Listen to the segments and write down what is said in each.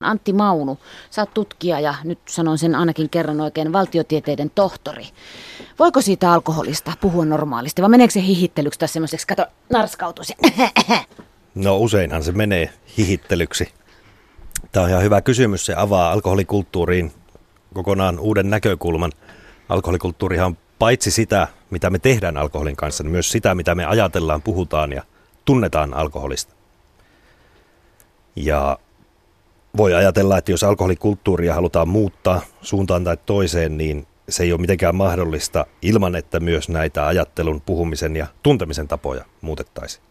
Antti Maunu, sä oot tutkija ja nyt sanon sen ainakin kerran oikein valtiotieteiden tohtori. Voiko siitä alkoholista puhua normaalisti vai meneekö se hihittelyksi tai semmoiseksi, kato, narskautus No useinhan se menee hihittelyksi. Tämä on ihan hyvä kysymys. Se avaa alkoholikulttuuriin kokonaan uuden näkökulman. Alkoholikulttuurihan on paitsi sitä, mitä me tehdään alkoholin kanssa, niin myös sitä, mitä me ajatellaan, puhutaan ja tunnetaan alkoholista. Ja voi ajatella, että jos alkoholikulttuuria halutaan muuttaa suuntaan tai toiseen, niin se ei ole mitenkään mahdollista ilman, että myös näitä ajattelun, puhumisen ja tuntemisen tapoja muutettaisiin.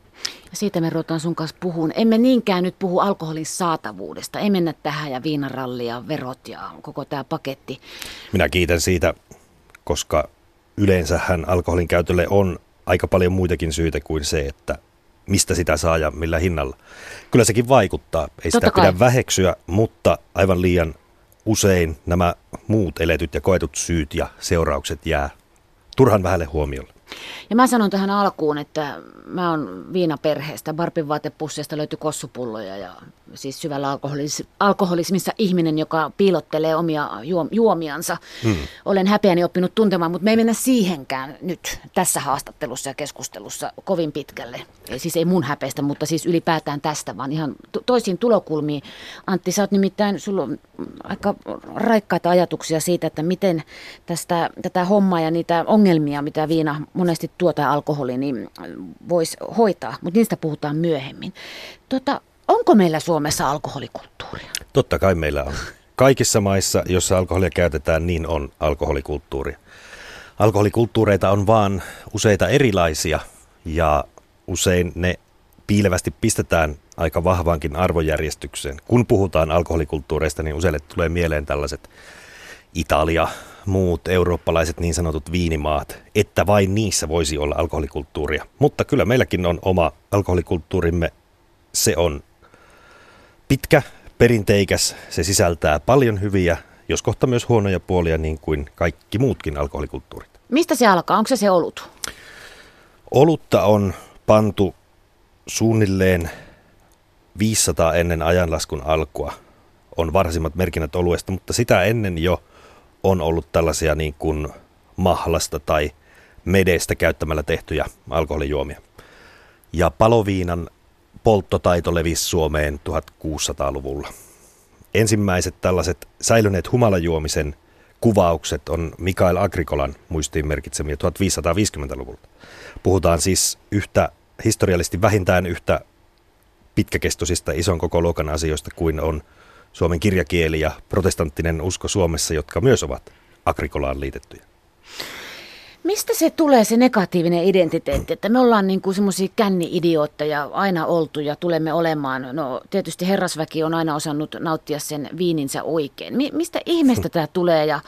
Siitä me ruvetaan sun kanssa puhun. Emme niinkään nyt puhu alkoholin saatavuudesta. Ei mennä tähän ja viinaralli ja verot ja koko tämä paketti. Minä kiitän siitä, koska yleensähän alkoholin käytölle on aika paljon muitakin syitä kuin se, että mistä sitä saa ja millä hinnalla. Kyllä sekin vaikuttaa, ei Totta sitä kai. pidä väheksyä, mutta aivan liian usein nämä muut eletyt ja koetut syyt ja seuraukset jää turhan vähälle huomiolle. Ja mä sanon tähän alkuun, että mä oon viinaperheestä. Barbin vaatepusseista löytyi kossupulloja ja siis syvällä alkoholis- alkoholismissa ihminen, joka piilottelee omia juom- juomiansa. Hmm. Olen häpeäni oppinut tuntemaan, mutta me ei mennä siihenkään nyt tässä haastattelussa ja keskustelussa kovin pitkälle. Ei, siis ei mun häpeästä, mutta siis ylipäätään tästä, vaan ihan toisiin tulokulmiin. Antti, sä oot nimittäin, sulla on aika raikkaita ajatuksia siitä, että miten tästä, tätä hommaa ja niitä ongelmia, mitä viina monesti tuota alkoholi, niin voisi hoitaa, mutta niistä puhutaan myöhemmin. Tota, onko meillä Suomessa alkoholikulttuuria? Totta kai meillä on. Kaikissa maissa, joissa alkoholia käytetään, niin on alkoholikulttuuri. Alkoholikulttuureita on vaan useita erilaisia ja usein ne piilevästi pistetään aika vahvaankin arvojärjestykseen. Kun puhutaan alkoholikulttuureista, niin useille tulee mieleen tällaiset Italia, muut eurooppalaiset niin sanotut viinimaat, että vain niissä voisi olla alkoholikulttuuria. Mutta kyllä meilläkin on oma alkoholikulttuurimme. Se on pitkä, perinteikäs, se sisältää paljon hyviä, jos kohta myös huonoja puolia, niin kuin kaikki muutkin alkoholikulttuurit. Mistä se alkaa? Onko se se olut? Olutta on pantu suunnilleen 500 ennen ajanlaskun alkua on varsimmat merkinnät oluesta, mutta sitä ennen jo on ollut tällaisia niin kuin mahlasta tai medestä käyttämällä tehtyjä alkoholijuomia. Ja paloviinan polttotaito levisi Suomeen 1600-luvulla. Ensimmäiset tällaiset säilyneet humalajuomisen kuvaukset on Mikael Agrikolan muistiin merkitsemiä 1550-luvulta. Puhutaan siis yhtä historiallisesti vähintään yhtä pitkäkestoisista ison koko luokan asioista kuin on suomen kirjakieli ja protestanttinen usko Suomessa, jotka myös ovat agrikolaan liitettyjä. Mistä se tulee se negatiivinen identiteetti, että me ollaan niin kuin semmoisia känni-idiootteja aina oltu ja tulemme olemaan. No tietysti herrasväki on aina osannut nauttia sen viininsä oikein. Mi- mistä ihmeestä tämä tulee ja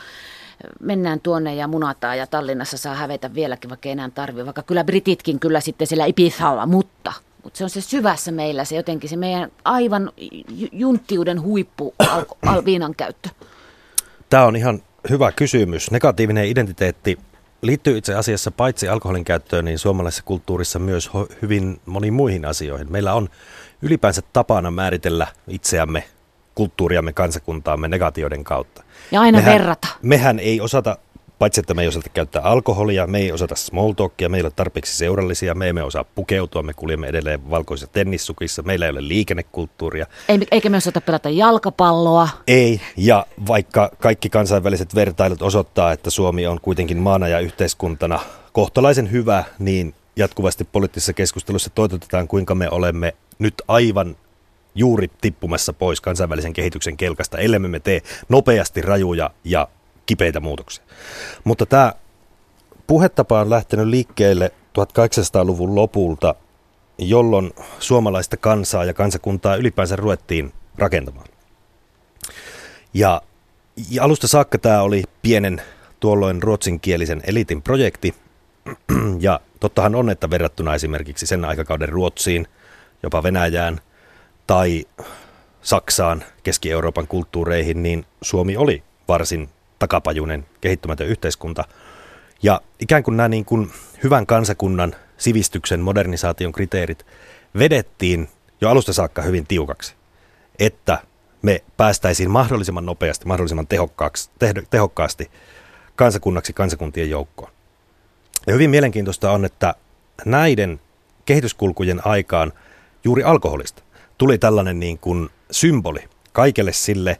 mennään tuonne ja munataan ja Tallinnassa saa hävetä vieläkin, vaikka enää tarvitse. Vaikka kyllä brititkin kyllä sitten siellä Ibizalla, mutta mutta se on se syvässä meillä se jotenkin se meidän aivan junttiuden huippu al- al- viinan käyttö. Tämä on ihan hyvä kysymys. Negatiivinen identiteetti liittyy itse asiassa paitsi alkoholin käyttöön, niin suomalaisessa kulttuurissa myös hyvin moniin muihin asioihin. Meillä on ylipäänsä tapana määritellä itseämme, kulttuuriamme, kansakuntaamme negatioiden kautta. Ja aina mehän, verrata. Mehän ei osata Paitsi, että me ei osata käyttää alkoholia, me ei osata small talkia, meillä ei ole tarpeeksi seurallisia, me emme osaa pukeutua, me kuljemme edelleen valkoisissa tennissukissa, meillä ei ole liikennekulttuuria. Ei, eikä me osata pelata jalkapalloa. Ei, ja vaikka kaikki kansainväliset vertailut osoittaa, että Suomi on kuitenkin maana ja yhteiskuntana kohtalaisen hyvä, niin jatkuvasti poliittisessa keskustelussa toitotetaan, kuinka me olemme nyt aivan juuri tippumassa pois kansainvälisen kehityksen kelkasta, ellei me tee nopeasti rajuja ja kipeitä muutoksia. Mutta tämä puhetapa on lähtenyt liikkeelle 1800-luvun lopulta, jolloin suomalaista kansaa ja kansakuntaa ylipäänsä ruvettiin rakentamaan. Ja, ja alusta saakka tämä oli pienen tuolloin ruotsinkielisen elitin projekti. Ja tottahan on, että verrattuna esimerkiksi sen aikakauden Ruotsiin, jopa Venäjään tai Saksaan, Keski-Euroopan kulttuureihin, niin Suomi oli varsin takapajuinen, kehittymätön yhteiskunta. Ja ikään kuin nämä niin kuin hyvän kansakunnan sivistyksen modernisaation kriteerit vedettiin jo alusta saakka hyvin tiukaksi. Että me päästäisiin mahdollisimman nopeasti, mahdollisimman tehokkaasti kansakunnaksi kansakuntien joukkoon. Ja hyvin mielenkiintoista on, että näiden kehityskulkujen aikaan juuri alkoholista tuli tällainen niin kuin symboli kaikelle sille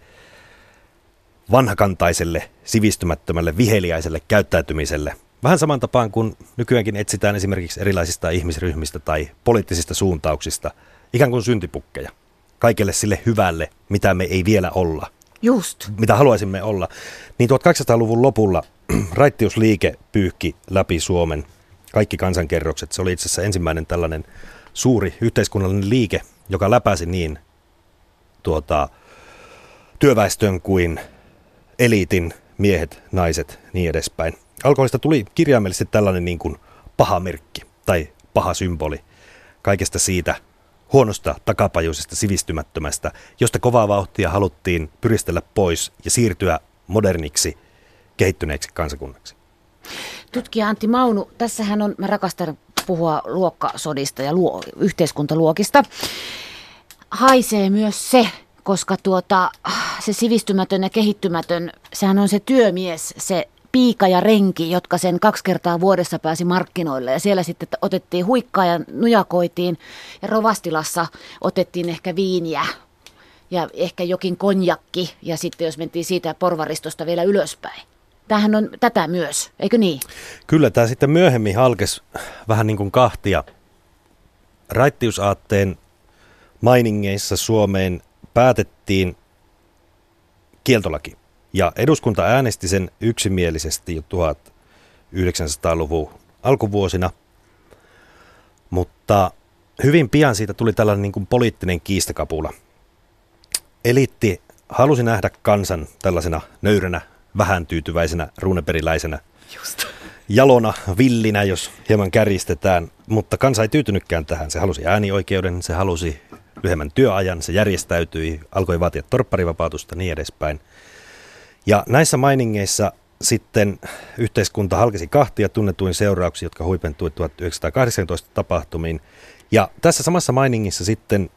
vanhakantaiselle, sivistymättömälle, viheliäiselle käyttäytymiselle. Vähän saman tapaan kuin nykyäänkin etsitään esimerkiksi erilaisista ihmisryhmistä tai poliittisista suuntauksista, ikään kuin syntipukkeja. Kaikelle sille hyvälle, mitä me ei vielä olla. Just. Mitä haluaisimme olla. Niin 1800-luvun lopulla raittiusliike pyyhki läpi Suomen kaikki kansankerrokset. Se oli itse asiassa ensimmäinen tällainen suuri yhteiskunnallinen liike, joka läpäisi niin tuota, työväestön kuin eliitin miehet, naiset, niin edespäin. Alkoholista tuli kirjaimellisesti tällainen niin kuin paha merkki tai paha symboli kaikesta siitä huonosta, takapajuisesta, sivistymättömästä, josta kovaa vauhtia haluttiin pyristellä pois ja siirtyä moderniksi, kehittyneeksi kansakunnaksi. Tutkija Antti Maunu, tässähän on, mä rakastan puhua luokkasodista ja luo, yhteiskuntaluokista. Haisee myös se, koska tuota, se sivistymätön ja kehittymätön, sehän on se työmies, se piika ja renki, jotka sen kaksi kertaa vuodessa pääsi markkinoille. Ja siellä sitten otettiin huikkaa ja nujakoitiin. Ja Rovastilassa otettiin ehkä viiniä ja ehkä jokin konjakki. Ja sitten jos mentiin siitä porvaristosta vielä ylöspäin. Tämähän on tätä myös, eikö niin? Kyllä, tämä sitten myöhemmin halkes vähän niin kuin kahtia. Raittiusaatteen mainingeissa Suomeen päätettiin kieltolaki. Ja eduskunta äänesti sen yksimielisesti jo 1900-luvun alkuvuosina, mutta hyvin pian siitä tuli tällainen niin kuin poliittinen kiistakapula. Eliitti halusi nähdä kansan tällaisena nöyränä, vähän tyytyväisenä, ruuneperiläisenä, Just. jalona, villinä, jos hieman kärjistetään, mutta kansa ei tyytynytkään tähän. Se halusi äänioikeuden, se halusi lyhyemmän työajan, se järjestäytyi, alkoi vaatia torpparivapautusta niin edespäin. Ja näissä mainingeissa sitten yhteiskunta halkesi kahtia tunnetuin seurauksia, jotka huipentui 1918 tapahtumiin. Ja tässä samassa mainingissa sitten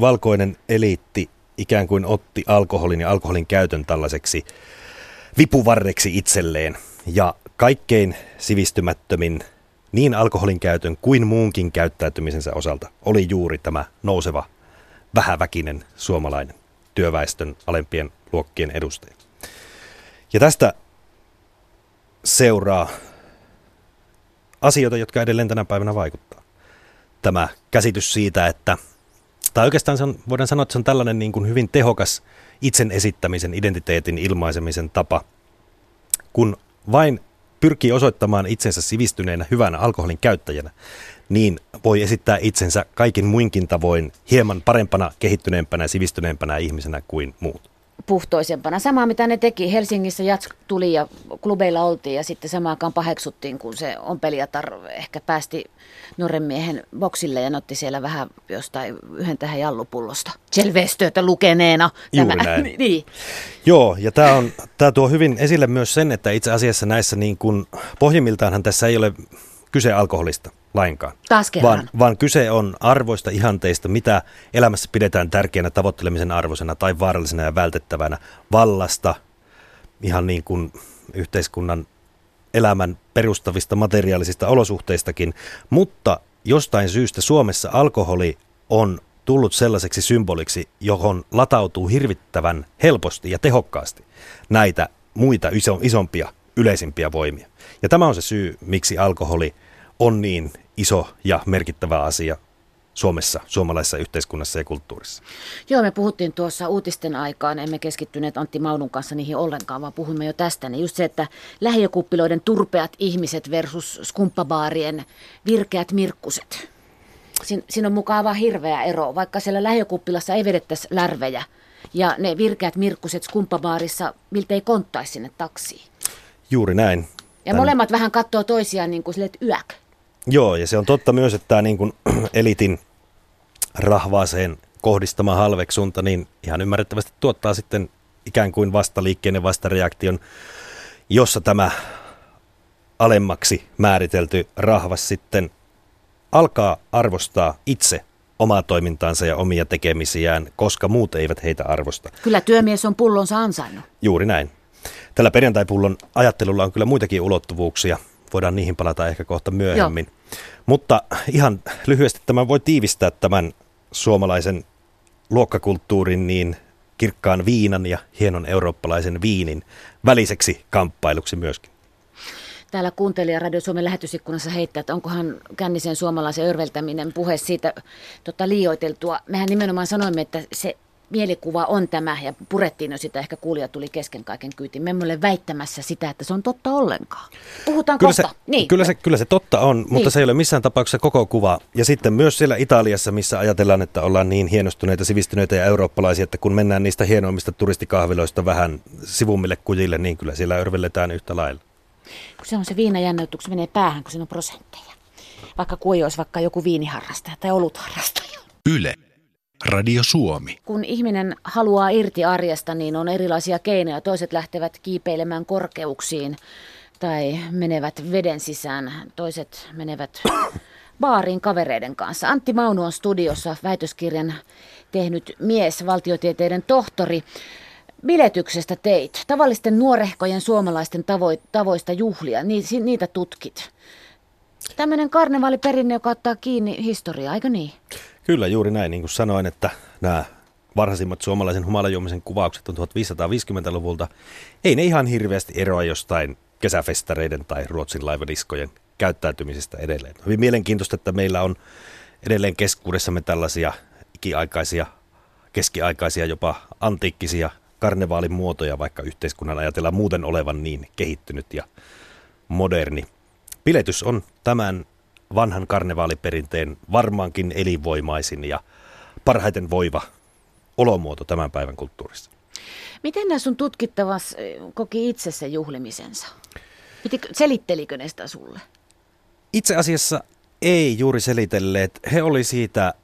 valkoinen eliitti ikään kuin otti alkoholin ja alkoholin käytön tällaiseksi vipuvarreksi itselleen. Ja kaikkein sivistymättömin niin alkoholin käytön kuin muunkin käyttäytymisensä osalta oli juuri tämä nouseva vähäväkinen suomalainen työväestön alempien luokkien edustaja. Ja tästä seuraa asioita, jotka edelleen tänä päivänä vaikuttaa. Tämä käsitys siitä, että, tai oikeastaan se on, voidaan sanoa, että se on tällainen niin kuin hyvin tehokas itsen esittämisen, identiteetin ilmaisemisen tapa, kun vain pyrkii osoittamaan itsensä sivistyneenä hyvänä alkoholin käyttäjänä, niin voi esittää itsensä kaikin muinkin tavoin hieman parempana, kehittyneempänä ja sivistyneempänä ihmisenä kuin muut puhtoisempana. Samaa mitä ne teki. Helsingissä jats tuli ja klubeilla oltiin ja sitten samaan paheksuttiin, kun se on peliatar ehkä päästi nuoren miehen boksille ja otti siellä vähän jostain yhden tähän jallupullosta. Selveistöitä lukeneena. Juuri tämä. näin. niin. Joo, ja tämä, on, tämä tuo hyvin esille myös sen, että itse asiassa näissä niin kuin, pohjimmiltaanhan tässä ei ole kyse alkoholista lainkaan. Taas Vaan, vaan kyse on arvoista, ihanteista, mitä elämässä pidetään tärkeänä tavoittelemisen arvoisena tai vaarallisena ja vältettävänä. Vallasta, ihan niin kuin yhteiskunnan elämän perustavista materiaalisista olosuhteistakin. Mutta jostain syystä Suomessa alkoholi on tullut sellaiseksi symboliksi, johon latautuu hirvittävän helposti ja tehokkaasti näitä muita iso, isompia, yleisimpiä voimia. Ja tämä on se syy, miksi alkoholi on niin iso ja merkittävä asia Suomessa, suomalaisessa yhteiskunnassa ja kulttuurissa. Joo, me puhuttiin tuossa uutisten aikaan, emme keskittyneet Antti Maunun kanssa niihin ollenkaan, vaan puhumme jo tästä. Niin just se, että lähiökuppiloiden turpeat ihmiset versus skumppabaarien virkeät mirkkuset. Siin, siinä on mukava hirveä ero, vaikka siellä lähiökuppilassa ei vedettäisi lärvejä. Ja ne virkeät mirkkuset skumppabaarissa miltei konttaisi sinne taksiin. Juuri näin. Ja Tän... molemmat vähän katsoo toisiaan niin kuin sille, että yäk. Joo, ja se on totta myös, että tämä niin kuin elitin rahvaaseen kohdistama halveksunta, niin ihan ymmärrettävästi tuottaa sitten ikään kuin vastaliikkeen ja vastareaktion, jossa tämä alemmaksi määritelty rahvas sitten alkaa arvostaa itse omaa toimintaansa ja omia tekemisiään, koska muut eivät heitä arvosta. Kyllä työmies on pullonsa ansainnut. Juuri näin. Tällä perjantaipullon ajattelulla on kyllä muitakin ulottuvuuksia. Voidaan niihin palata ehkä kohta myöhemmin. Joo. Mutta ihan lyhyesti tämä voi tiivistää tämän suomalaisen luokkakulttuurin niin kirkkaan viinan ja hienon eurooppalaisen viinin väliseksi kamppailuksi myöskin. Täällä kuuntelija Radio Suomen lähetysikkunassa heittää, että onkohan kännisen suomalaisen örveltäminen puhe siitä tota, liioiteltua. Mehän nimenomaan sanoimme, että se mielikuva on tämä, ja purettiin jo sitä, ehkä kuulija tuli kesken kaiken kyytiin. Me emme ole väittämässä sitä, että se on totta ollenkaan. Puhutaan kyllä kohta. Se, niin. kyllä, se, kyllä se totta on, mutta niin. se ei ole missään tapauksessa koko kuva. Ja sitten myös siellä Italiassa, missä ajatellaan, että ollaan niin hienostuneita, sivistyneitä ja eurooppalaisia, että kun mennään niistä hienoimmista turistikahviloista vähän sivummille kujille, niin kyllä siellä örvelletään yhtä lailla. Kun se on se viinajännäytys, menee päähän, kun siinä on prosentteja. Vaikka kuin olisi vaikka joku viiniharrastaja tai olutharrastaja. Yle. Radio Suomi. Kun ihminen haluaa irti arjesta, niin on erilaisia keinoja. Toiset lähtevät kiipeilemään korkeuksiin tai menevät veden sisään. Toiset menevät baariin kavereiden kanssa. Antti Maunu on studiossa väitöskirjan tehnyt mies, valtiotieteiden tohtori. Biletyksestä teit. Tavallisten nuorehkojen suomalaisten tavo- tavoista juhlia, Ni- niitä tutkit. Tämmöinen karnevaaliperinne, joka ottaa kiinni historiaa, eikö niin? Kyllä, juuri näin. Niin kuin sanoin, että nämä varhaisimmat suomalaisen humalajuomisen kuvaukset on 1550-luvulta. Ei ne ihan hirveästi eroa jostain kesäfestareiden tai Ruotsin laivadiskojen käyttäytymisestä edelleen. Hyvin mielenkiintoista, että meillä on edelleen keskuudessamme tällaisia ikiaikaisia, keskiaikaisia, jopa antiikkisia karnevaalin muotoja, vaikka yhteiskunnan ajatellaan muuten olevan niin kehittynyt ja moderni. Piletys on tämän vanhan karnevaaliperinteen varmaankin elinvoimaisin ja parhaiten voiva olomuoto tämän päivän kulttuurissa. Miten nämä sun tutkittavas koki itse sen juhlimisensa? selittelikö ne sitä sulle? Itse asiassa ei juuri selitelleet. He oli siitä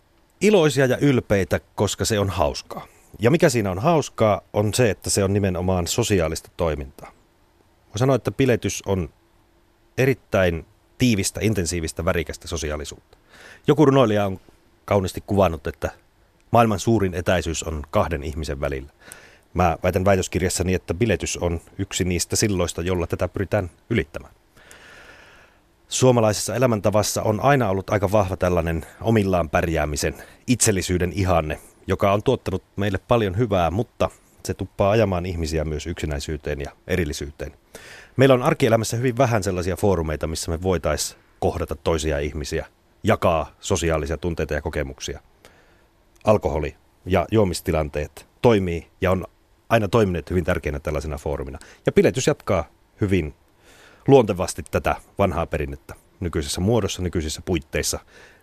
iloisia ja ylpeitä, koska se on hauskaa. Ja mikä siinä on hauskaa, on se, että se on nimenomaan sosiaalista toimintaa. Mä sanoin, että piletys on erittäin tiivistä, intensiivistä, värikästä sosiaalisuutta. Joku runoilija on kauniisti kuvannut, että maailman suurin etäisyys on kahden ihmisen välillä. Mä väitän väitöskirjassani, että biletys on yksi niistä silloista, jolla tätä pyritään ylittämään. Suomalaisessa elämäntavassa on aina ollut aika vahva tällainen omillaan pärjäämisen, itsellisyyden ihanne, joka on tuottanut meille paljon hyvää, mutta se tuppaa ajamaan ihmisiä myös yksinäisyyteen ja erillisyyteen. Meillä on arkielämässä hyvin vähän sellaisia foorumeita, missä me voitaisiin kohdata toisia ihmisiä, jakaa sosiaalisia tunteita ja kokemuksia. Alkoholi ja juomistilanteet toimii ja on aina toimineet hyvin tärkeänä tällaisena foorumina. Ja piletys jatkaa hyvin luontevasti tätä vanhaa perinnettä nykyisessä muodossa, nykyisissä puitteissa,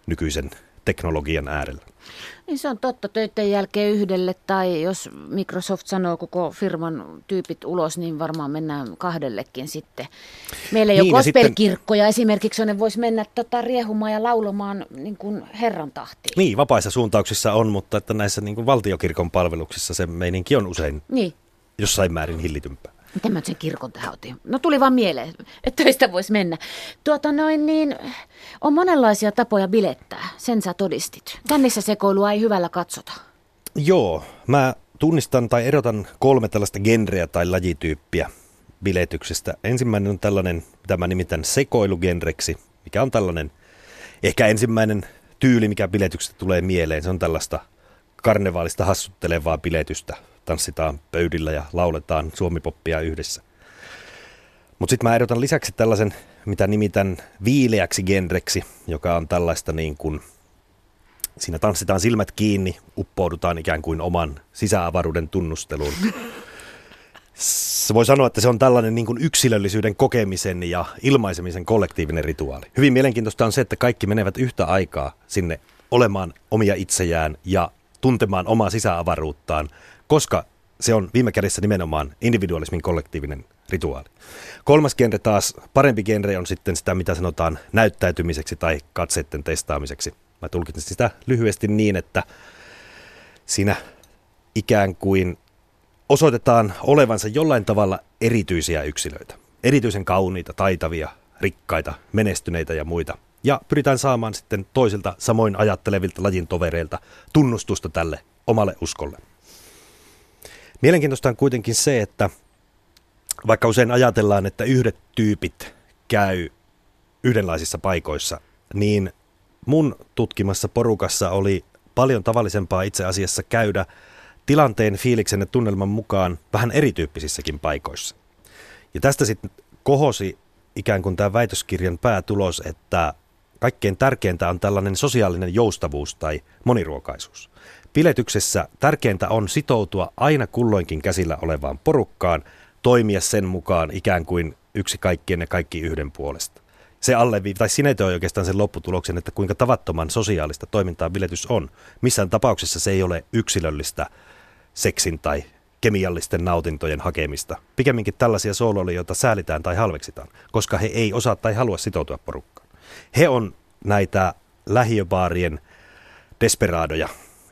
nykyisen teknologian äärellä. Niin se on totta. Töiden jälkeen yhdelle tai jos Microsoft sanoo koko firman tyypit ulos, niin varmaan mennään kahdellekin sitten. Meillä ei niin, ole gospelkirkkoja sitten... esimerkiksi, jonne voisi mennä tota, riehumaan ja laulamaan niin kuin Herran tahtiin. Niin, vapaissa suuntauksissa on, mutta että näissä niin kuin valtiokirkon palveluksissa se meininki on usein niin. jossain määrin hillitympää. Miten mä sen kirkon tähän otin? No tuli vaan mieleen, että töistä voisi mennä. Tuota noin niin, on monenlaisia tapoja bilettää, sen sä todistit. Kännissä sekoilua ei hyvällä katsota. Joo, mä tunnistan tai erotan kolme tällaista genreä tai lajityyppiä biletyksestä. Ensimmäinen on tällainen, mitä mä nimitän sekoilugenreksi, mikä on tällainen ehkä ensimmäinen tyyli, mikä biletyksestä tulee mieleen. Se on tällaista karnevaalista hassuttelevaa biletystä, tanssitaan pöydillä ja lauletaan suomipoppia yhdessä. Mutta sitten mä erotan lisäksi tällaisen, mitä nimitän viileäksi genreksi, joka on tällaista niin kuin, siinä tanssitaan silmät kiinni, uppoudutaan ikään kuin oman sisäavaruuden tunnusteluun. Se voi sanoa, että se on tällainen niin kuin yksilöllisyyden kokemisen ja ilmaisemisen kollektiivinen rituaali. Hyvin mielenkiintoista on se, että kaikki menevät yhtä aikaa sinne olemaan omia itsejään ja tuntemaan omaa sisäavaruuttaan koska se on viime kädessä nimenomaan individualismin kollektiivinen rituaali. Kolmas genre taas, parempi genre on sitten sitä, mitä sanotaan näyttäytymiseksi tai katseiden testaamiseksi. Mä tulkitsin sitä lyhyesti niin, että siinä ikään kuin osoitetaan olevansa jollain tavalla erityisiä yksilöitä. Erityisen kauniita, taitavia, rikkaita, menestyneitä ja muita. Ja pyritään saamaan sitten toisilta samoin ajattelevilta lajin tovereilta tunnustusta tälle omalle uskolle. Mielenkiintoista on kuitenkin se, että vaikka usein ajatellaan, että yhdet tyypit käy yhdenlaisissa paikoissa, niin mun tutkimassa porukassa oli paljon tavallisempaa itse asiassa käydä tilanteen, fiiliksen ja tunnelman mukaan vähän erityyppisissäkin paikoissa. Ja tästä sitten kohosi ikään kuin tämä väitöskirjan päätulos, että kaikkein tärkeintä on tällainen sosiaalinen joustavuus tai moniruokaisuus. Piletyksessä tärkeintä on sitoutua aina kulloinkin käsillä olevaan porukkaan, toimia sen mukaan ikään kuin yksi kaikkien ja kaikki yhden puolesta. Se allevi, tai sinetöi oikeastaan sen lopputuloksen, että kuinka tavattoman sosiaalista toimintaa biletys on. Missään tapauksessa se ei ole yksilöllistä seksin tai kemiallisten nautintojen hakemista. Pikemminkin tällaisia sooloille, joita säälitään tai halveksitaan, koska he ei osaa tai halua sitoutua porukkaan. He on näitä lähiöbaarien desperaadoja,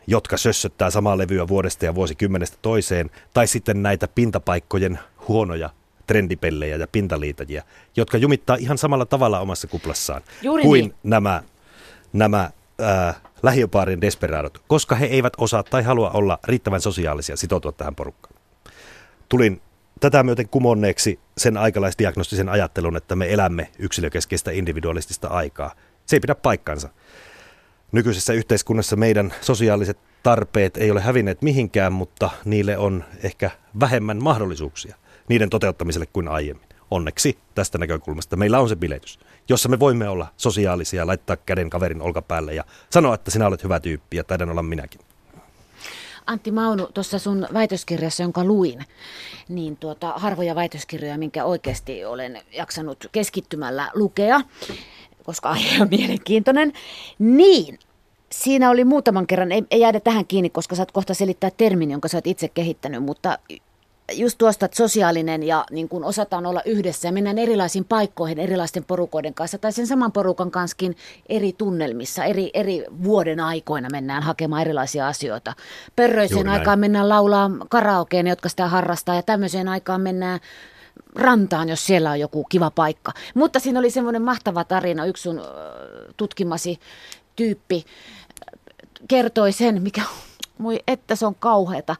jotka sössöttää samaa levyä vuodesta ja vuosikymmenestä toiseen, tai sitten näitä pintapaikkojen huonoja trendipellejä ja pintaliitajia, jotka jumittaa ihan samalla tavalla omassa kuplassaan Juuri kuin niin. nämä, nämä äh, lähiöpaarien desperaadot, koska he eivät osaa tai halua olla riittävän sosiaalisia sitoutua tähän porukkaan. Tulin tätä myöten kumonneeksi sen aikalaisdiagnostisen ajattelun, että me elämme yksilökeskeistä individualistista aikaa. Se ei pidä paikkansa. Nykyisessä yhteiskunnassa meidän sosiaaliset tarpeet ei ole hävinneet mihinkään, mutta niille on ehkä vähemmän mahdollisuuksia niiden toteuttamiselle kuin aiemmin. Onneksi tästä näkökulmasta meillä on se biletys, jossa me voimme olla sosiaalisia, laittaa käden kaverin olkapäälle ja sanoa, että sinä olet hyvä tyyppi ja taidan olla minäkin. Antti Maunu, tuossa sun väitöskirjassa, jonka luin, niin tuota, harvoja väitöskirjoja, minkä oikeasti olen jaksanut keskittymällä lukea, koska aihe on mielenkiintoinen, niin siinä oli muutaman kerran, ei, ei jäädä tähän kiinni, koska saat kohta selittää termin, jonka sä oot itse kehittänyt, mutta just tuosta, että sosiaalinen ja niin kun osataan olla yhdessä ja mennään erilaisiin paikkoihin erilaisten porukoiden kanssa tai sen saman porukan kanssakin eri tunnelmissa, eri, eri vuoden aikoina mennään hakemaan erilaisia asioita. Pörröiseen aikaan mennään laulaa karaokeen, jotka sitä harrastaa ja tämmöiseen aikaan mennään rantaan, jos siellä on joku kiva paikka. Mutta siinä oli semmoinen mahtava tarina, yksi sun tutkimasi tyyppi kertoi sen, mikä, moi, että se on kauheata.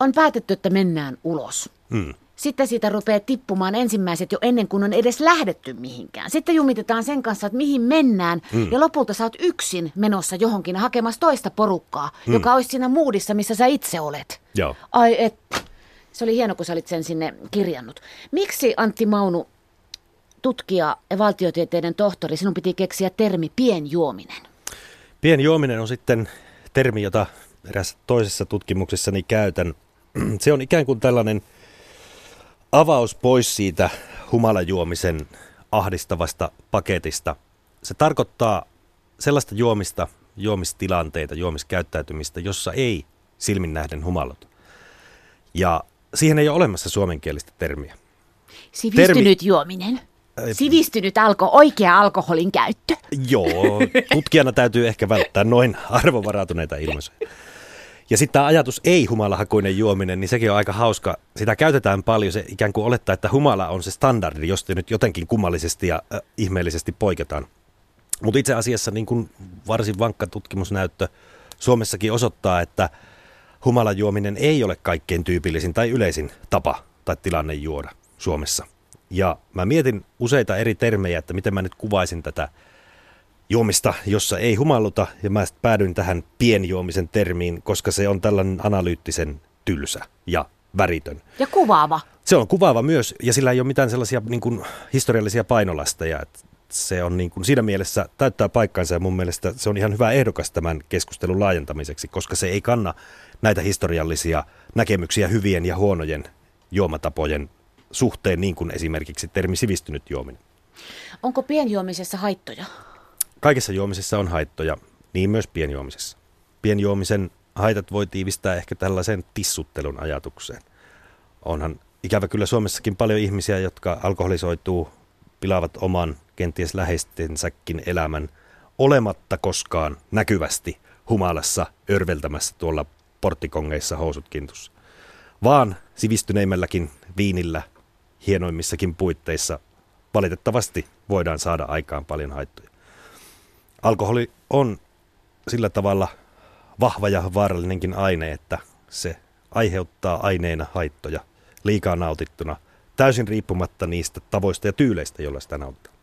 On päätetty, että mennään ulos. Mm. Sitten siitä rupeaa tippumaan ensimmäiset jo ennen kuin on edes lähdetty mihinkään. Sitten jumitetaan sen kanssa, että mihin mennään. Mm. Ja lopulta sä oot yksin menossa johonkin hakemassa toista porukkaa, mm. joka olisi siinä moodissa, missä sä itse olet. Joo. Ai et. Se oli hieno, kun sä olit sen sinne kirjannut. Miksi Antti Maunu, tutkija ja valtiotieteiden tohtori, sinun piti keksiä termi pienjuominen? Pienjuominen on sitten termi, jota erässä toisessa tutkimuksessani käytän. Se on ikään kuin tällainen avaus pois siitä humalajuomisen ahdistavasta paketista. Se tarkoittaa sellaista juomista, juomistilanteita, juomiskäyttäytymistä, jossa ei silmin nähden humaluta. Ja siihen ei ole olemassa suomenkielistä termiä. Sivistynyt Termi... juominen. Sivistynyt alko, oikea alkoholin käyttö. Joo, tutkijana täytyy ehkä välttää noin arvovarautuneita ilmaisuja. Ja sitten tämä ajatus ei-humalahakuinen juominen, niin sekin on aika hauska. Sitä käytetään paljon, se ikään kuin olettaa, että humala on se standardi, josta nyt jotenkin kummallisesti ja äh, ihmeellisesti poiketaan. Mutta itse asiassa niin kuin varsin vankka tutkimusnäyttö Suomessakin osoittaa, että humalajuominen ei ole kaikkein tyypillisin tai yleisin tapa tai tilanne juoda Suomessa. Ja mä mietin useita eri termejä, että miten mä nyt kuvaisin tätä juomista, jossa ei humalluta, ja mä päädyin tähän pienjuomisen termiin, koska se on tällainen analyyttisen tylsä ja väritön. Ja kuvaava. Se on kuvaava myös, ja sillä ei ole mitään sellaisia niin kuin, historiallisia painolasteja. että se on niin kuin, siinä mielessä täyttää paikkansa, ja mun mielestä se on ihan hyvä ehdokas tämän keskustelun laajentamiseksi, koska se ei kanna näitä historiallisia näkemyksiä hyvien ja huonojen juomatapojen suhteen, niin kuin esimerkiksi termi sivistynyt juominen. Onko pienjuomisessa haittoja? Kaikessa juomisessa on haittoja, niin myös pienjuomisessa. Pienjuomisen haitat voi tiivistää ehkä tällaiseen tissuttelun ajatukseen. Onhan ikävä kyllä Suomessakin paljon ihmisiä, jotka alkoholisoituu, pilaavat oman, kenties läheistensäkin elämän, olematta koskaan näkyvästi humalassa örveltämässä tuolla porttikongeissa housut kintussa. Vaan sivistyneimmälläkin viinillä, hienoimmissakin puitteissa valitettavasti voidaan saada aikaan paljon haittoja. Alkoholi on sillä tavalla vahva ja vaarallinenkin aine, että se aiheuttaa aineena haittoja liikaa nautittuna, täysin riippumatta niistä tavoista ja tyyleistä, joilla sitä nautitaan.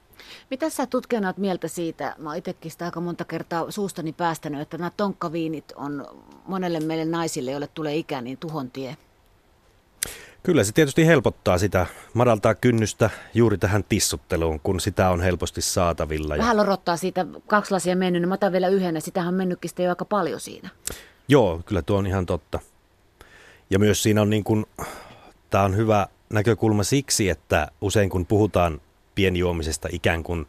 Mitä sä tutkijana olet mieltä siitä, mä oon itsekin sitä aika monta kertaa suustani päästänyt, että nämä tonkkaviinit on monelle meille naisille, joille tulee ikä, niin tuhon tie? Kyllä se tietysti helpottaa sitä, madaltaa kynnystä juuri tähän tissutteluun, kun sitä on helposti saatavilla. Vähän lorottaa siitä, kaksi lasia mennyt, niin mä otan vielä yhden, ja sitähän on mennytkin jo aika paljon siinä. Joo, kyllä tuo on ihan totta. Ja myös siinä on niin kuin, tämä on hyvä näkökulma siksi, että usein kun puhutaan pienjuomisesta ikään kuin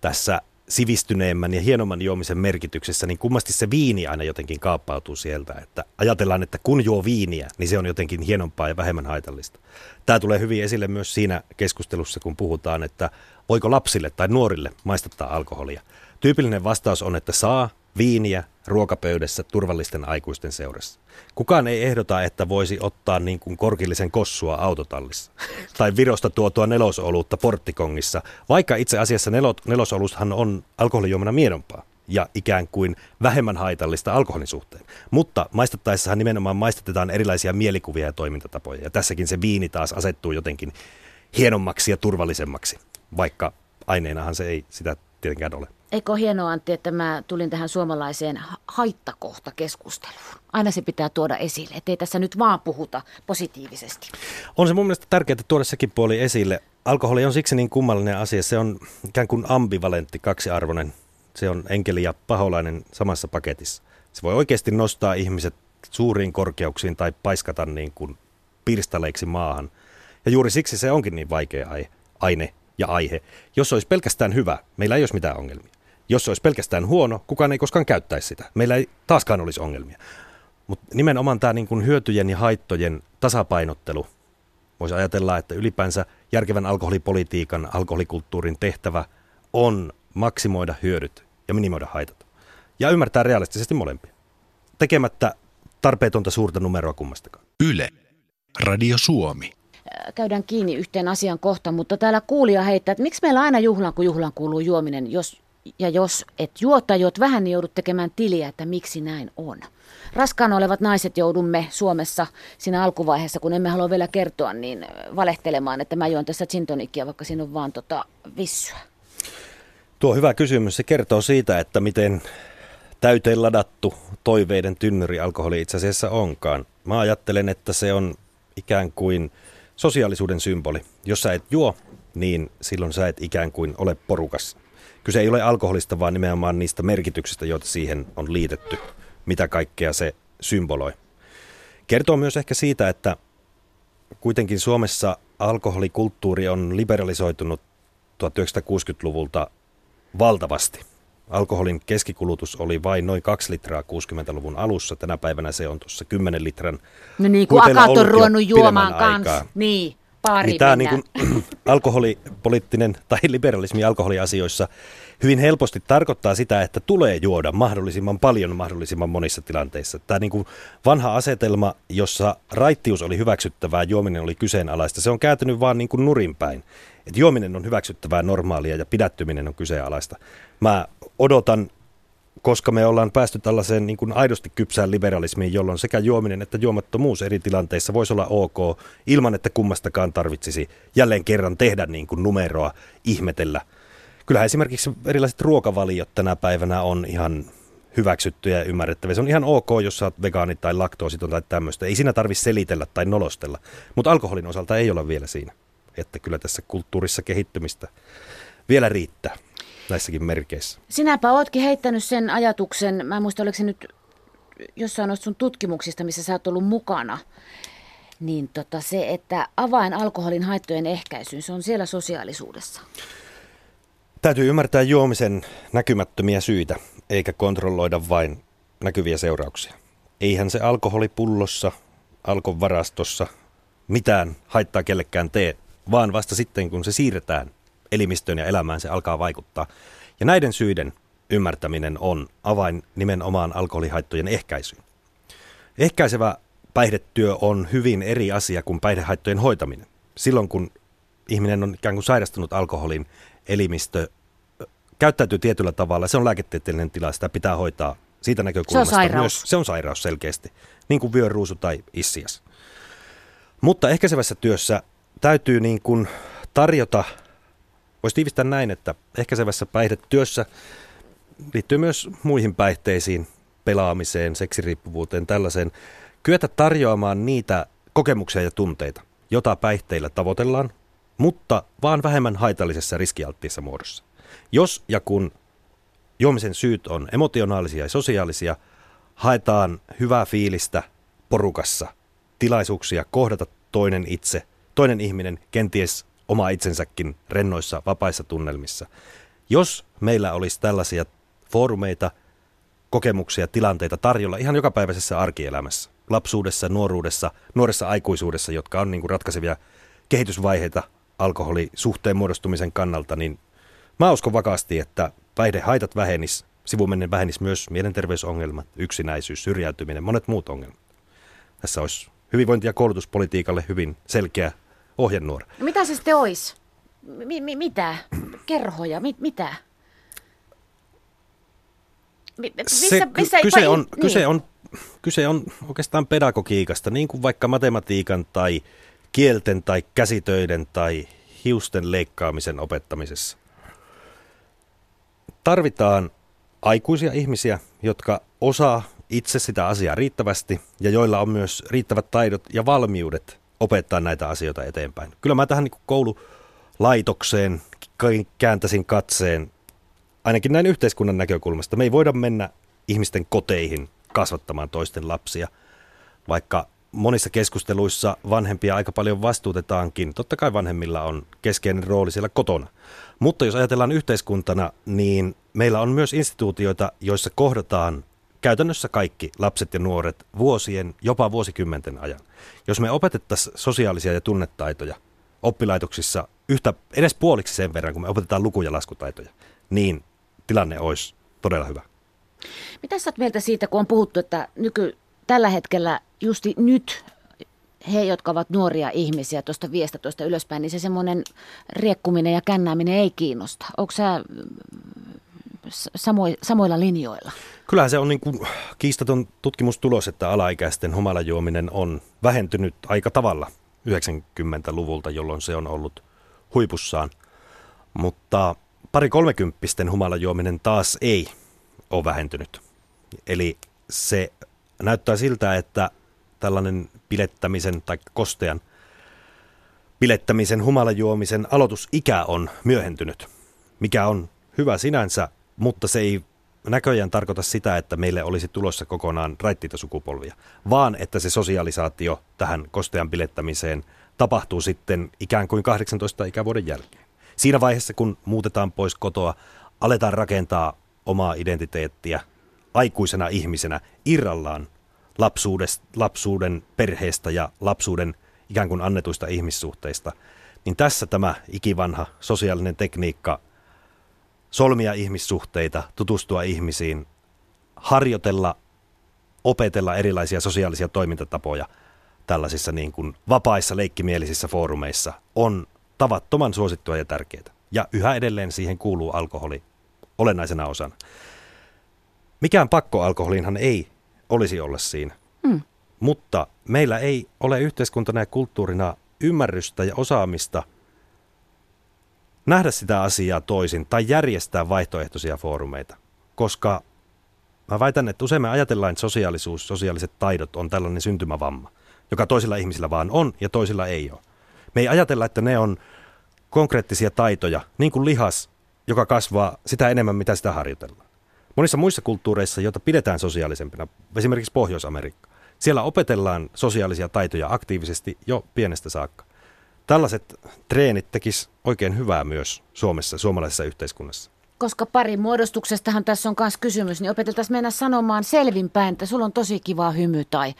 tässä sivistyneemmän ja hienomman juomisen merkityksessä, niin kummasti se viini aina jotenkin kaappautuu sieltä. Että ajatellaan, että kun juo viiniä, niin se on jotenkin hienompaa ja vähemmän haitallista. Tämä tulee hyvin esille myös siinä keskustelussa, kun puhutaan, että voiko lapsille tai nuorille maistattaa alkoholia. Tyypillinen vastaus on, että saa, viiniä ruokapöydässä turvallisten aikuisten seurassa. Kukaan ei ehdota, että voisi ottaa niin kuin korkillisen kossua autotallissa tai Virosta tuotua nelosolutta porttikongissa, vaikka itse asiassa nelosolusthan on alkoholijuomana miedompaa ja ikään kuin vähemmän haitallista alkoholin suhteen. Mutta maistettaessahan nimenomaan maistetetaan erilaisia mielikuvia ja toimintatapoja. Ja tässäkin se viini taas asettuu jotenkin hienommaksi ja turvallisemmaksi, vaikka aineenahan se ei sitä tietenkään ole. Eikö ole hienoa Antti, että mä tulin tähän suomalaiseen haittakohtakeskusteluun? Aina se pitää tuoda esille, ettei tässä nyt vaan puhuta positiivisesti. On se mun mielestä tärkeää tuoda sekin puoli esille. Alkoholi on siksi niin kummallinen asia. Se on ikään kuin ambivalentti, kaksiarvoinen. Se on enkeli ja paholainen samassa paketissa. Se voi oikeasti nostaa ihmiset suuriin korkeuksiin tai paiskata niin kuin pirstaleiksi maahan. Ja juuri siksi se onkin niin vaikea aine ja aihe. Jos olisi pelkästään hyvä, meillä ei olisi mitään ongelmia. Jos se olisi pelkästään huono, kukaan ei koskaan käyttäisi sitä. Meillä ei taaskaan olisi ongelmia. Mutta nimenomaan tämä niin kuin hyötyjen ja haittojen tasapainottelu, voisi ajatella, että ylipäänsä järkevän alkoholipolitiikan, alkoholikulttuurin tehtävä on maksimoida hyödyt ja minimoida haitat. Ja ymmärtää realistisesti molempia. Tekemättä tarpeetonta suurta numeroa kummastakaan. Yle. Radio Suomi käydään kiinni yhteen asian kohta, mutta täällä kuulija heittää, että miksi meillä aina juhlaan, kun juhlaan kuuluu juominen, jos, ja jos et juo tai juot vähän, niin joudut tekemään tiliä, että miksi näin on. Raskaana olevat naiset joudumme Suomessa siinä alkuvaiheessa, kun emme halua vielä kertoa, niin valehtelemaan, että mä juon tässä gintonikia, vaikka siinä on vaan tota vissyä. Tuo hyvä kysymys. Se kertoo siitä, että miten täyteen ladattu toiveiden tynnyri alkoholi itse asiassa onkaan. Mä ajattelen, että se on ikään kuin sosiaalisuuden symboli. Jos sä et juo, niin silloin sä et ikään kuin ole porukassa. Kyse ei ole alkoholista, vaan nimenomaan niistä merkityksistä, joita siihen on liitetty, mitä kaikkea se symboloi. Kertoo myös ehkä siitä, että kuitenkin Suomessa alkoholikulttuuri on liberalisoitunut 1960-luvulta valtavasti. Alkoholin keskikulutus oli vain noin 2 litraa 60-luvun alussa. Tänä päivänä se on tuossa 10 litran. No niin, kuin akat on ruvennut juomaan kanssa. Niin, pari niin tämä niin kuin, alkoholipoliittinen tai liberalismi alkoholiasioissa hyvin helposti tarkoittaa sitä, että tulee juoda mahdollisimman paljon mahdollisimman monissa tilanteissa. Tämä niin kuin vanha asetelma, jossa raittius oli hyväksyttävää, juominen oli kyseenalaista, se on kääntynyt vaan niin kuin nurinpäin. Että juominen on hyväksyttävää normaalia ja pidättyminen on kyseenalaista. Mä odotan, koska me ollaan päästy tällaiseen niin kuin aidosti kypsään liberalismiin, jolloin sekä juominen että juomattomuus eri tilanteissa voisi olla ok, ilman että kummastakaan tarvitsisi jälleen kerran tehdä niin kuin numeroa, ihmetellä. Kyllähän esimerkiksi erilaiset ruokavaliot tänä päivänä on ihan hyväksyttyjä ja ymmärrettäviä. Se on ihan ok, jos sä oot vegaani tai laktoositon tai tämmöistä. Ei siinä tarvitse selitellä tai nolostella. Mutta alkoholin osalta ei olla vielä siinä. Että kyllä tässä kulttuurissa kehittymistä vielä riittää näissäkin merkeissä. Sinäpä ootkin heittänyt sen ajatuksen, mä en muista oliko se nyt jossain noista sun tutkimuksista, missä sä oot ollut mukana, niin tota se, että avain alkoholin haittojen ehkäisyyn, se on siellä sosiaalisuudessa. Täytyy ymmärtää juomisen näkymättömiä syitä, eikä kontrolloida vain näkyviä seurauksia. Eihän se alkoholipullossa, alkon varastossa mitään haittaa kellekään tee, vaan vasta sitten kun se siirretään elimistöön ja elämään se alkaa vaikuttaa. Ja näiden syiden ymmärtäminen on avain nimenomaan alkoholihaittojen ehkäisyyn. Ehkäisevä päihdetyö on hyvin eri asia kuin päihdehaittojen hoitaminen. Silloin kun ihminen on ikään kuin sairastunut alkoholin, elimistö käyttäytyy tietyllä tavalla, se on lääketieteellinen tila, sitä pitää hoitaa siitä näkökulmasta. Se on sairaus. Myös, se on sairaus selkeästi, niin kuin vyöruusu tai issias. Mutta ehkäisevässä työssä täytyy niin kuin tarjota, voisi tiivistää näin, että ehkäisevässä päihdetyössä liittyy myös muihin päihteisiin, pelaamiseen, seksiriippuvuuteen, tällaiseen, kyetä tarjoamaan niitä kokemuksia ja tunteita, jota päihteillä tavoitellaan, mutta vaan vähemmän haitallisessa riskialttiissa muodossa. Jos ja kun juomisen syyt on emotionaalisia ja sosiaalisia, haetaan hyvää fiilistä porukassa, tilaisuuksia kohdata toinen itse, toinen ihminen, kenties oma itsensäkin rennoissa, vapaissa tunnelmissa. Jos meillä olisi tällaisia foorumeita, kokemuksia, tilanteita tarjolla ihan jokapäiväisessä arkielämässä, lapsuudessa, nuoruudessa, nuoressa aikuisuudessa, jotka on niin kuin ratkaisevia kehitysvaiheita alkoholisuhteen muodostumisen kannalta, niin mä uskon vakaasti, että päihdehaitat vähenis, sivumennen vähenis myös mielenterveysongelmat, yksinäisyys, syrjäytyminen, monet muut ongelmat. Tässä olisi hyvinvointi- ja koulutuspolitiikalle hyvin selkeä ohjenuora. No mitä se sitten olisi? Mi- mi- mitä? Kerhoja? Mi- mitä? Mi- missä, Se, missä, kyse, on, niin. kyse, on, kyse on oikeastaan pedagogiikasta, niin kuin vaikka matematiikan tai kielten tai käsitöiden tai hiusten leikkaamisen opettamisessa. Tarvitaan aikuisia ihmisiä, jotka osaa itse sitä asiaa riittävästi ja joilla on myös riittävät taidot ja valmiudet opettaa näitä asioita eteenpäin. Kyllä mä tähän niin koululaitokseen kääntäisin katseen, ainakin näin yhteiskunnan näkökulmasta. Me ei voida mennä ihmisten koteihin kasvattamaan toisten lapsia, vaikka monissa keskusteluissa vanhempia aika paljon vastuutetaankin. Totta kai vanhemmilla on keskeinen rooli siellä kotona. Mutta jos ajatellaan yhteiskuntana, niin meillä on myös instituutioita, joissa kohdataan käytännössä kaikki lapset ja nuoret vuosien, jopa vuosikymmenten ajan. Jos me opetettaisiin sosiaalisia ja tunnetaitoja oppilaitoksissa yhtä, edes puoliksi sen verran, kun me opetetaan luku- ja laskutaitoja, niin tilanne olisi todella hyvä. Mitä sä mieltä siitä, kun on puhuttu, että nyky, tällä hetkellä justi nyt he, jotka ovat nuoria ihmisiä tuosta viestä tuosta ylöspäin, niin se semmoinen riekkuminen ja kännääminen ei kiinnosta. Onko sä samo, samoilla linjoilla? Kyllähän se on niin kuin kiistaton tutkimustulos, että alaikäisten humalajuominen on vähentynyt aika tavalla 90-luvulta, jolloin se on ollut huipussaan. Mutta pari kolmekymppisten humalajuominen taas ei ole vähentynyt. Eli se näyttää siltä, että tällainen pilettämisen tai kostean pilettämisen, humalajuomisen aloitusikä on myöhentynyt, mikä on hyvä sinänsä, mutta se ei näköjään tarkoita sitä, että meille olisi tulossa kokonaan raittiita sukupolvia, vaan että se sosialisaatio tähän kostean pilettämiseen tapahtuu sitten ikään kuin 18 ikävuoden jälkeen. Siinä vaiheessa, kun muutetaan pois kotoa, aletaan rakentaa omaa identiteettiä aikuisena ihmisenä irrallaan lapsuuden perheestä ja lapsuuden ikään kuin annetuista ihmissuhteista, niin tässä tämä ikivanha sosiaalinen tekniikka solmia ihmissuhteita, tutustua ihmisiin, harjoitella, opetella erilaisia sosiaalisia toimintatapoja tällaisissa niin kuin vapaissa leikkimielisissä foorumeissa on tavattoman suosittua ja tärkeää. Ja yhä edelleen siihen kuuluu alkoholi olennaisena osana. Mikään pakko alkoholiinhan ei olisi olla siinä. Mm. Mutta meillä ei ole yhteiskuntana ja kulttuurina ymmärrystä ja osaamista nähdä sitä asiaa toisin tai järjestää vaihtoehtoisia foorumeita. Koska mä väitän, että usein me ajatellaan, että sosiaalisuus, sosiaaliset taidot on tällainen syntymävamma, joka toisilla ihmisillä vaan on ja toisilla ei ole. Me ei ajatella, että ne on konkreettisia taitoja, niin kuin lihas, joka kasvaa sitä enemmän, mitä sitä harjoitellaan. Monissa muissa kulttuureissa, joita pidetään sosiaalisempina, esimerkiksi Pohjois-Amerikka, siellä opetellaan sosiaalisia taitoja aktiivisesti jo pienestä saakka. Tällaiset treenit tekis oikein hyvää myös Suomessa, suomalaisessa yhteiskunnassa. Koska pari muodostuksestahan tässä on myös kysymys, niin opeteltaisiin mennä sanomaan selvinpäin, että sulla on tosi kiva hymy tai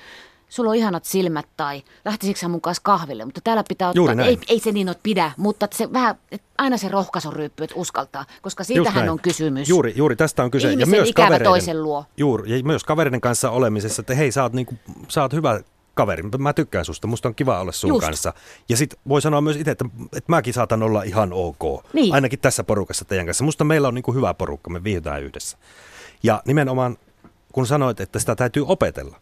sulla on ihanat silmät tai lähtisikö sä mun kanssa kahville, mutta täällä pitää ottaa, ei, ei se niin ole pidä, mutta se vähän, aina se rohkaisuryyppy, että uskaltaa, koska siitähän on kysymys. Juuri, juuri tästä on kyse. Ihmisen ja myös kavereiden, toisen luo. Juuri, ja myös kavereiden kanssa olemisessa, että hei, sä oot, niinku, sä oot hyvä kaveri, mä tykkään susta, musta on kiva olla sun Just. kanssa. Ja sit voi sanoa myös itse, että, että mäkin saatan olla ihan ok. Niin. Ainakin tässä porukassa teidän kanssa. Musta meillä on niin kuin hyvä porukka, me viihdytään yhdessä. Ja nimenomaan, kun sanoit, että sitä täytyy opetella.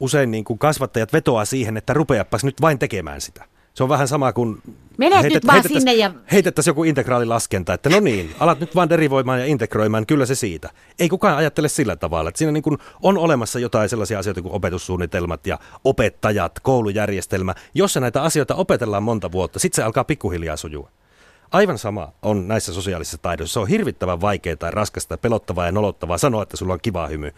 Usein niin kuin kasvattajat vetoaa siihen, että rupeapas nyt vain tekemään sitä. Se on vähän sama kuin... Menet nyt vaan sinne ja- Heitettäisiin joku integraalilaskenta, että no niin, alat nyt vaan derivoimaan ja integroimaan, kyllä se siitä. Ei kukaan ajattele sillä tavalla, että siinä niin kuin on olemassa jotain sellaisia asioita kuin opetussuunnitelmat ja opettajat, koulujärjestelmä. Jos näitä asioita opetellaan monta vuotta, sitten se alkaa pikkuhiljaa sujua. Aivan sama on näissä sosiaalisissa taidoissa. Se on hirvittävän vaikeaa tai raskasta, pelottavaa ja nolottavaa sanoa, että sulla on kiva hymy.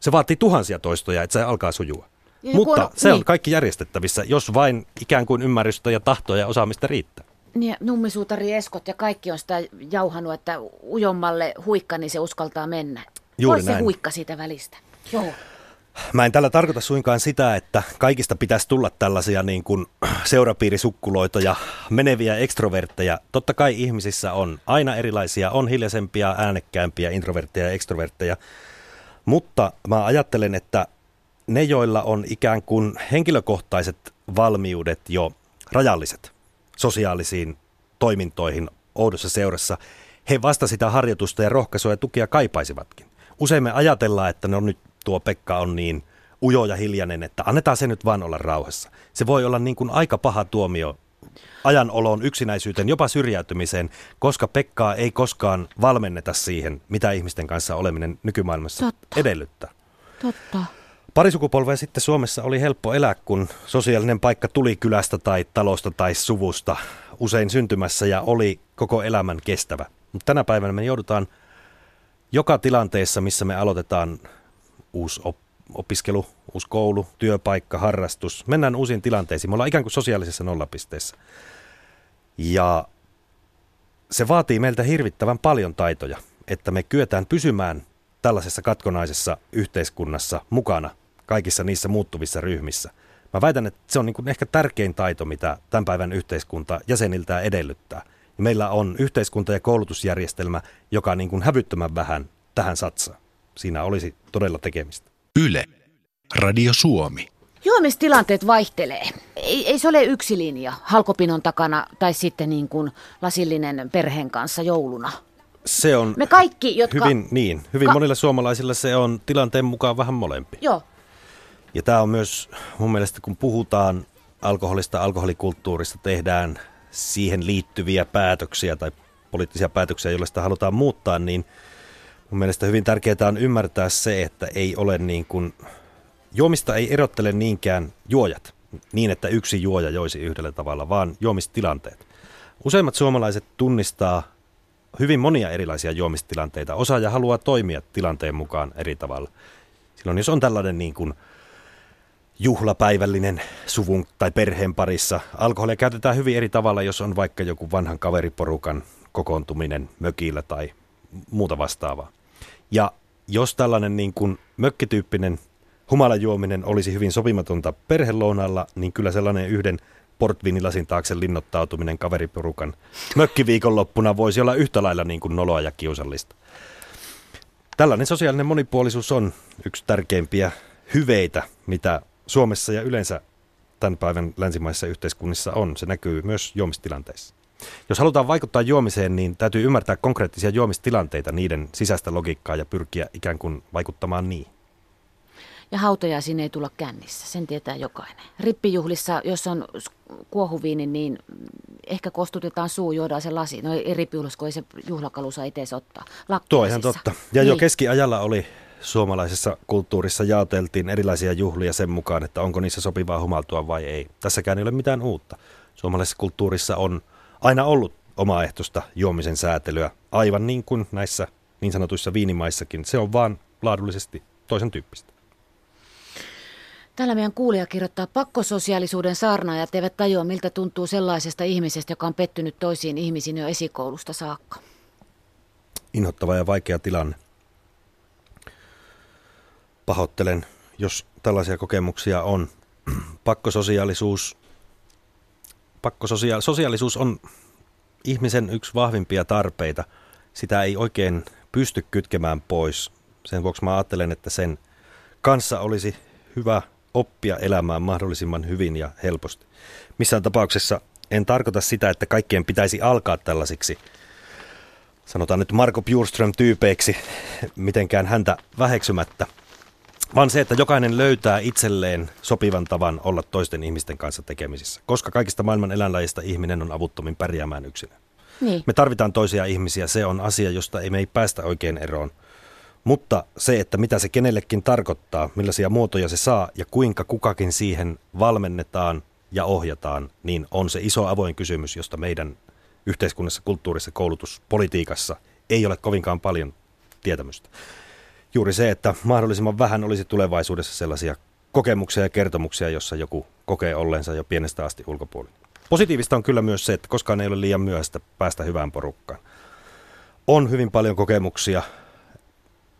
Se vaatii tuhansia toistoja, että se alkaa sujua. Ja Mutta on- se on niin. kaikki järjestettävissä, jos vain ikään kuin ymmärrystä ja tahtoa ja osaamista riittää. Niin, nummisuutari Eskot ja kaikki on sitä jauhanut, että ujommalle huikka, niin se uskaltaa mennä. Juuri Pois se näin. huikka siitä välistä. Joo. Mä en tällä tarkoita suinkaan sitä, että kaikista pitäisi tulla tällaisia niin kuin seurapiirisukkuloita ja meneviä ekstrovertteja. Totta kai ihmisissä on aina erilaisia, on hiljaisempia, äänekkäämpiä, introvertteja ja ekstrovertteja. Mutta mä ajattelen, että ne, joilla on ikään kuin henkilökohtaiset valmiudet jo rajalliset sosiaalisiin toimintoihin oudossa seurassa, he vasta sitä harjoitusta ja rohkaisua ja tukia kaipaisivatkin. Usein me ajatellaan, että no nyt tuo Pekka on niin ujo ja hiljainen, että annetaan se nyt vaan olla rauhassa. Se voi olla niin kuin aika paha tuomio ajanolon, yksinäisyyteen, jopa syrjäytymiseen, koska Pekkaa ei koskaan valmenneta siihen, mitä ihmisten kanssa oleminen nykymaailmassa Totta. edellyttää. Totta. Pari sukupolvea sitten Suomessa oli helppo elää, kun sosiaalinen paikka tuli kylästä tai talosta tai suvusta usein syntymässä ja oli koko elämän kestävä. Mutta tänä päivänä me joudutaan joka tilanteessa, missä me aloitetaan uusi op- opiskelu, uusi koulu, työpaikka, harrastus, mennään uusiin tilanteisiin. Me ollaan ikään kuin sosiaalisessa nollapisteessä. Ja se vaatii meiltä hirvittävän paljon taitoja, että me kyetään pysymään tällaisessa katkonaisessa yhteiskunnassa mukana kaikissa niissä muuttuvissa ryhmissä. Mä väitän, että se on niin kuin ehkä tärkein taito, mitä tämän päivän yhteiskunta jäseniltään edellyttää. Ja meillä on yhteiskunta- ja koulutusjärjestelmä, joka niin kuin hävyttömän vähän tähän satsaa. Siinä olisi todella tekemistä. Yle. Radio Suomi. Juomistilanteet vaihtelee. Ei, ei se ole yksi linja halkopinon takana tai sitten niin kuin lasillinen perheen kanssa jouluna. Se on Me kaikki, jotka... hyvin, niin, hyvin Ka- monilla suomalaisilla se on tilanteen mukaan vähän molempi. Joo, Ja tämä on myös mun mielestä, kun puhutaan alkoholista, alkoholikulttuurista, tehdään siihen liittyviä päätöksiä tai poliittisia päätöksiä, joilla sitä halutaan muuttaa, niin mun mielestä hyvin tärkeää on ymmärtää se, että ei ole niin kuin, juomista ei erottele niinkään juojat niin, että yksi juoja joisi yhdellä tavalla, vaan juomistilanteet. Useimmat suomalaiset tunnistaa hyvin monia erilaisia juomistilanteita. Osaaja haluaa toimia tilanteen mukaan eri tavalla. Silloin jos on tällainen niin kuin juhlapäivällinen suvun tai perheen parissa. Alkoholia käytetään hyvin eri tavalla, jos on vaikka joku vanhan kaveriporukan kokoontuminen mökillä tai muuta vastaavaa. Ja jos tällainen niin kuin mökkityyppinen humalajuominen olisi hyvin sopimatonta perhelounalla, niin kyllä sellainen yhden portviinilasin taakse linnoittautuminen kaveriporukan mökkiviikonloppuna voisi olla yhtä lailla niin kuin noloa ja kiusallista. Tällainen sosiaalinen monipuolisuus on yksi tärkeimpiä hyveitä, mitä Suomessa ja yleensä tämän päivän länsimaisissa yhteiskunnissa on. Se näkyy myös juomistilanteissa. Jos halutaan vaikuttaa juomiseen, niin täytyy ymmärtää konkreettisia juomistilanteita, niiden sisäistä logiikkaa ja pyrkiä ikään kuin vaikuttamaan niihin. ja hautajaisiin ei tulla kännissä, sen tietää jokainen. Rippijuhlissa, jos on kuohuviini, niin ehkä kostutetaan suu, juodaan se lasi. No ei rippijuhlissa, kun ei se juhlakalu saa itse ottaa. Tuo ihan totta. Ja jo Niin. keskiajalla oli suomalaisessa kulttuurissa jaoteltiin erilaisia juhlia sen mukaan, että onko niissä sopivaa humaltua vai ei. Tässäkään ei ole mitään uutta. Suomalaisessa kulttuurissa on aina ollut omaehtoista juomisen säätelyä, aivan niin kuin näissä niin sanotuissa viinimaissakin. Se on vaan laadullisesti toisen tyyppistä. Täällä meidän kuulija kirjoittaa, pakkososiaalisuuden saarnaajat eivät tajua, miltä tuntuu sellaisesta ihmisestä, joka on pettynyt toisiin ihmisiin jo esikoulusta saakka. Inhottava ja vaikea tilanne. Pahoittelen, jos tällaisia kokemuksia on. Pakkososiaalisuus, pakkososia- sosiaalisuus on ihmisen yksi vahvimpia tarpeita. Sitä ei oikein pysty kytkemään pois. Sen vuoksi mä ajattelen, että sen kanssa olisi hyvä oppia elämään mahdollisimman hyvin ja helposti. Missään tapauksessa en tarkoita sitä, että kaikkien pitäisi alkaa tällaisiksi, sanotaan nyt Marko Bjurström-tyypeiksi, mitenkään häntä väheksymättä, vaan se, että jokainen löytää itselleen sopivan tavan olla toisten ihmisten kanssa tekemisissä, koska kaikista maailman eläinlajista ihminen on avuttomin pärjäämään yksinään. Niin. Me tarvitaan toisia ihmisiä, se on asia, josta ei me ei päästä oikein eroon. Mutta se, että mitä se kenellekin tarkoittaa, millaisia muotoja se saa ja kuinka kukakin siihen valmennetaan ja ohjataan, niin on se iso avoin kysymys, josta meidän yhteiskunnassa, kulttuurissa, koulutuspolitiikassa ei ole kovinkaan paljon tietämystä. Juuri se, että mahdollisimman vähän olisi tulevaisuudessa sellaisia kokemuksia ja kertomuksia, jossa joku kokee olleensa jo pienestä asti ulkopuolella. Positiivista on kyllä myös se, että koskaan ei ole liian myöhäistä päästä hyvään porukkaan. On hyvin paljon kokemuksia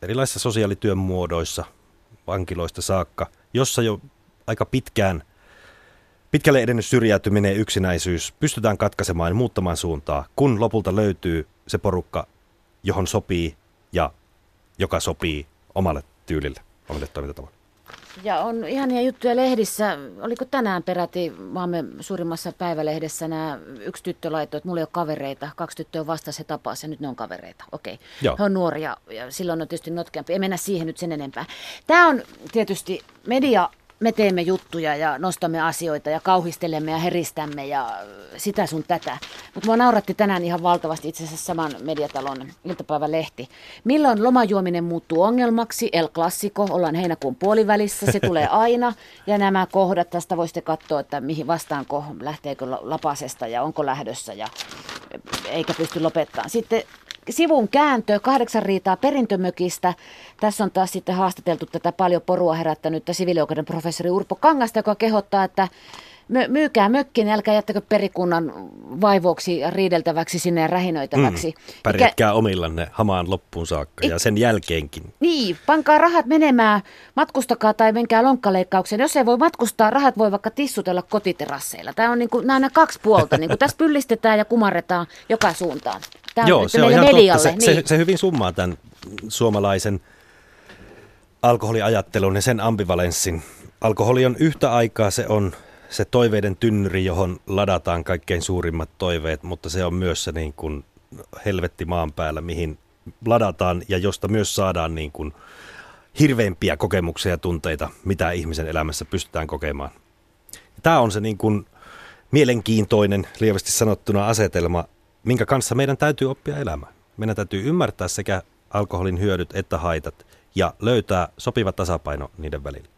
erilaisissa sosiaalityön muodoissa, vankiloista saakka, jossa jo aika pitkään, pitkälle edennyt syrjäytyminen ja yksinäisyys pystytään katkaisemaan ja muuttamaan suuntaa, kun lopulta löytyy se porukka, johon sopii ja joka sopii omalle tyylille, omalle toimintatavalle. Ja on ihania juttuja lehdissä. Oliko tänään peräti maamme suurimmassa päivälehdessä nämä yksi tyttö laittoi, että mulla ei ole kavereita. Kaksi tyttöä vastasi, he tapasivat ja nyt ne on kavereita. Okei. Joo. He on nuoria ja silloin on tietysti notkeampi. Ei mennä siihen nyt sen enempää. Tämä on tietysti media me teemme juttuja ja nostamme asioita ja kauhistelemme ja heristämme ja sitä sun tätä. Mutta mua nauratti tänään ihan valtavasti itse asiassa saman mediatalon iltapäivälehti. Milloin lomajuominen muuttuu ongelmaksi? El Classico, ollaan heinäkuun puolivälissä, se tulee aina. Ja nämä kohdat, tästä voisitte katsoa, että mihin vastaanko, lähteekö lapasesta ja onko lähdössä ja eikä pysty lopettamaan. Sitten sivun kääntö, kahdeksan riitaa perintömökistä. Tässä on taas sitten haastateltu tätä paljon porua herättänyttä siviilioikeuden professori Urpo Kangasta, joka kehottaa, että myykää mökkin, älkää jättäkö perikunnan vaivoksi ja riideltäväksi sinne ja rähinöitäväksi. Mm, pärjätkää Ikä... omillanne hamaan loppuun saakka ja sen jälkeenkin. Niin, pankaa rahat menemään, matkustakaa tai menkää lonkkaleikkaukseen. Jos ei voi matkustaa, rahat voi vaikka tissutella kotiterasseilla. Tämä on niin kuin, nämä on kaksi puolta. Niin kuin tässä pyllistetään ja kumarretaan joka suuntaan. Tämä Joo, se on ihan medialle. totta. Se, niin. se, se hyvin summaa tämän suomalaisen alkoholiajattelun ja sen ambivalenssin. Alkoholi on yhtä aikaa, se on se toiveiden tynnyri, johon ladataan kaikkein suurimmat toiveet, mutta se on myös se niin kuin helvetti maan päällä, mihin ladataan ja josta myös saadaan niin kuin hirveimpiä kokemuksia ja tunteita, mitä ihmisen elämässä pystytään kokemaan. Tämä on se niin kuin mielenkiintoinen, lievästi sanottuna asetelma, minkä kanssa meidän täytyy oppia elämään. Meidän täytyy ymmärtää sekä alkoholin hyödyt että haitat ja löytää sopiva tasapaino niiden välillä.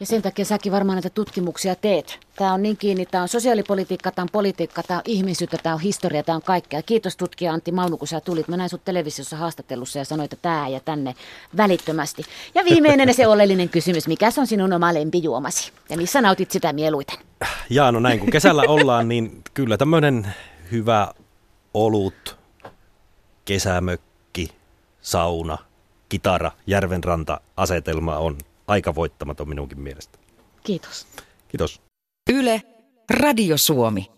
Ja sen takia säkin varmaan näitä tutkimuksia teet. Tämä on niin kiinni, tämä on sosiaalipolitiikka, tämä on politiikka, tämä on ihmisyyttä, tämä on historia, tämä on kaikkea. Kiitos tutkija Antti Maunu, kun sä tulit. Mä näin sut televisiossa haastattelussa ja sanoit, että tämä ja tänne välittömästi. Ja viimeinen se oleellinen kysymys, mikä se on sinun oma lempijuomasi? Ja missä nautit sitä mieluiten? Jaa, no näin kun kesällä ollaan, niin kyllä tämmöinen hyvä olut, kesämökki, sauna, kitara, järvenranta asetelma on aika voittamaton minunkin mielestä. Kiitos. Kiitos. Yle, Radio Suomi.